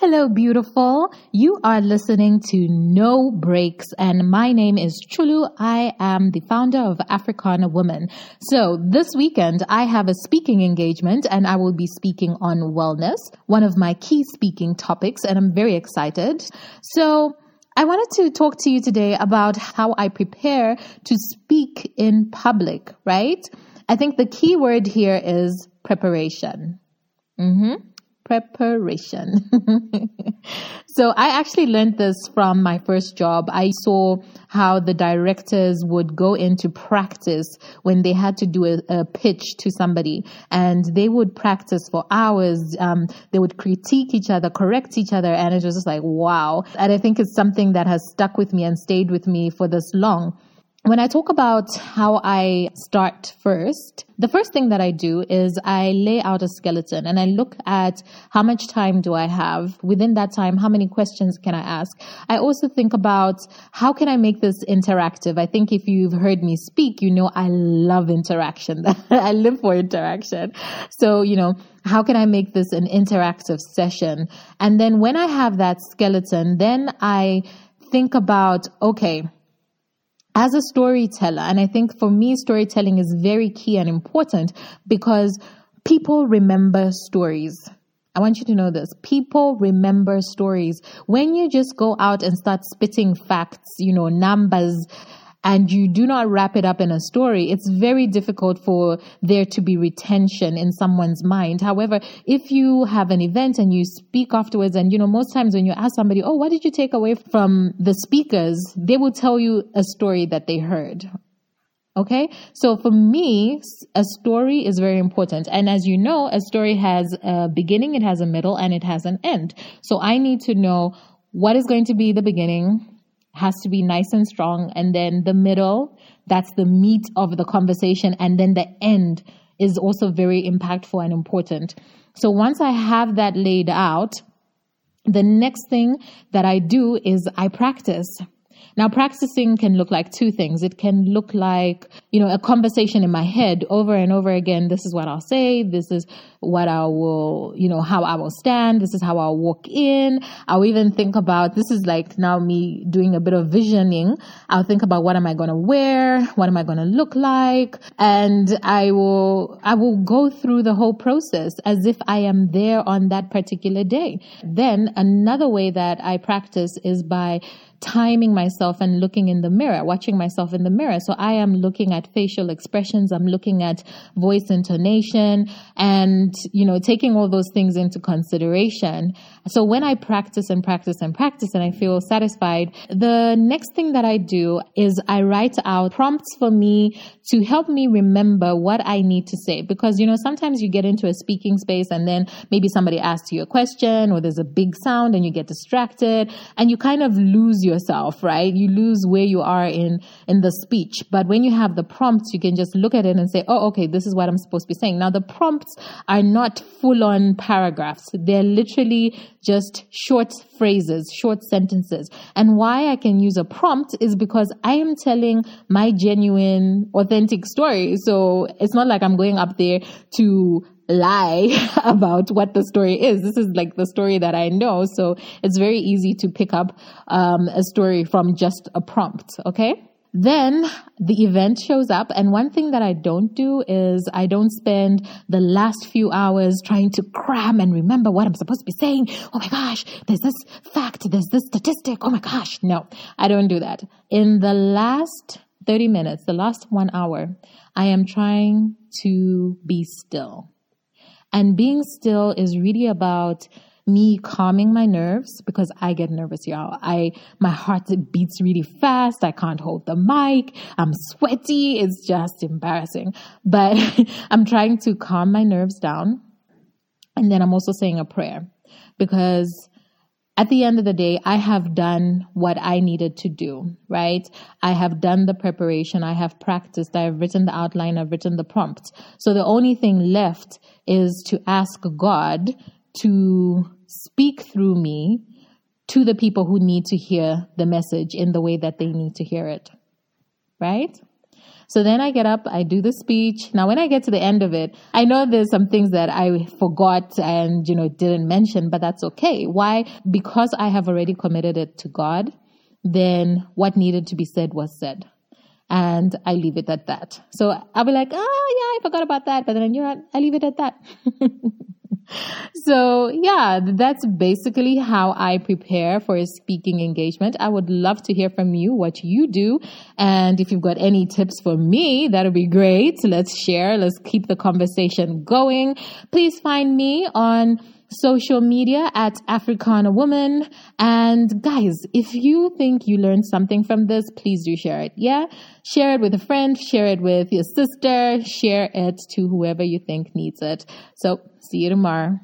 Hello, beautiful. You are listening to No Breaks, and my name is Chulu. I am the founder of Africana Woman. So this weekend, I have a speaking engagement, and I will be speaking on wellness, one of my key speaking topics, and I'm very excited. So I wanted to talk to you today about how I prepare to speak in public, right? I think the key word here is preparation. Mm-hmm preparation. so I actually learned this from my first job. I saw how the directors would go into practice when they had to do a, a pitch to somebody and they would practice for hours. Um, they would critique each other, correct each other. And it was just like, wow. And I think it's something that has stuck with me and stayed with me for this long when I talk about how I start first, the first thing that I do is I lay out a skeleton and I look at how much time do I have. Within that time, how many questions can I ask? I also think about how can I make this interactive? I think if you've heard me speak, you know I love interaction. I live for interaction. So, you know, how can I make this an interactive session? And then when I have that skeleton, then I think about, okay, as a storyteller, and I think for me, storytelling is very key and important because people remember stories. I want you to know this. People remember stories. When you just go out and start spitting facts, you know, numbers, and you do not wrap it up in a story, it's very difficult for there to be retention in someone's mind. However, if you have an event and you speak afterwards, and you know, most times when you ask somebody, Oh, what did you take away from the speakers? They will tell you a story that they heard. Okay. So for me, a story is very important. And as you know, a story has a beginning, it has a middle, and it has an end. So I need to know what is going to be the beginning, has to be nice and strong. And then the middle, that's the meat of the conversation. And then the end is also very impactful and important. So once I have that laid out, the next thing that I do is I practice. Now, practicing can look like two things. It can look like, you know, a conversation in my head over and over again. This is what I'll say. This is what I will, you know, how I will stand. This is how I'll walk in. I'll even think about, this is like now me doing a bit of visioning. I'll think about what am I going to wear? What am I going to look like? And I will, I will go through the whole process as if I am there on that particular day. Then another way that I practice is by timing myself and looking in the mirror, watching myself in the mirror. So I am looking at facial expressions. I'm looking at voice intonation and, you know, taking all those things into consideration. So when I practice and practice and practice and I feel satisfied, the next thing that I do is I write out prompts for me to help me remember what I need to say. Because, you know, sometimes you get into a speaking space and then maybe somebody asks you a question or there's a big sound and you get distracted and you kind of lose yourself, right? You lose where you are in, in the speech. But when you have the prompts, you can just look at it and say, oh, okay, this is what I'm supposed to be saying. Now, the prompts are not full on paragraphs. They're literally just short phrases, short sentences. And why I can use a prompt is because I am telling my genuine, authentic story. So it's not like I'm going up there to lie about what the story is. This is like the story that I know. So it's very easy to pick up um, a story from just a prompt. Okay. Then the event shows up. And one thing that I don't do is I don't spend the last few hours trying to cram and remember what I'm supposed to be saying. Oh my gosh, there's this fact, there's this statistic. Oh my gosh. No, I don't do that. In the last 30 minutes, the last one hour, I am trying to be still. And being still is really about me calming my nerves because I get nervous, y'all. I, my heart beats really fast. I can't hold the mic. I'm sweaty. It's just embarrassing, but I'm trying to calm my nerves down. And then I'm also saying a prayer because at the end of the day, I have done what I needed to do, right? I have done the preparation. I have practiced. I have written the outline. I've written the prompts. So the only thing left is to ask God to speak through me to the people who need to hear the message in the way that they need to hear it, right? So then I get up, I do the speech. Now when I get to the end of it, I know there's some things that I forgot and, you know, didn't mention, but that's okay. Why? Because I have already committed it to God, then what needed to be said was said and I leave it at that. So I'll be like, oh yeah, I forgot about that, but then you know, I leave it at that. so yeah, that's basically how I prepare for a speaking engagement. I would love to hear from you what you do. And if you've got any tips for me, that'll be great. Let's share. Let's keep the conversation going. Please find me on social media at Africana Woman. And guys, if you think you learned something from this, please do share it. Yeah. Share it with a friend, share it with your sister, share it to whoever you think needs it. So see you tomorrow.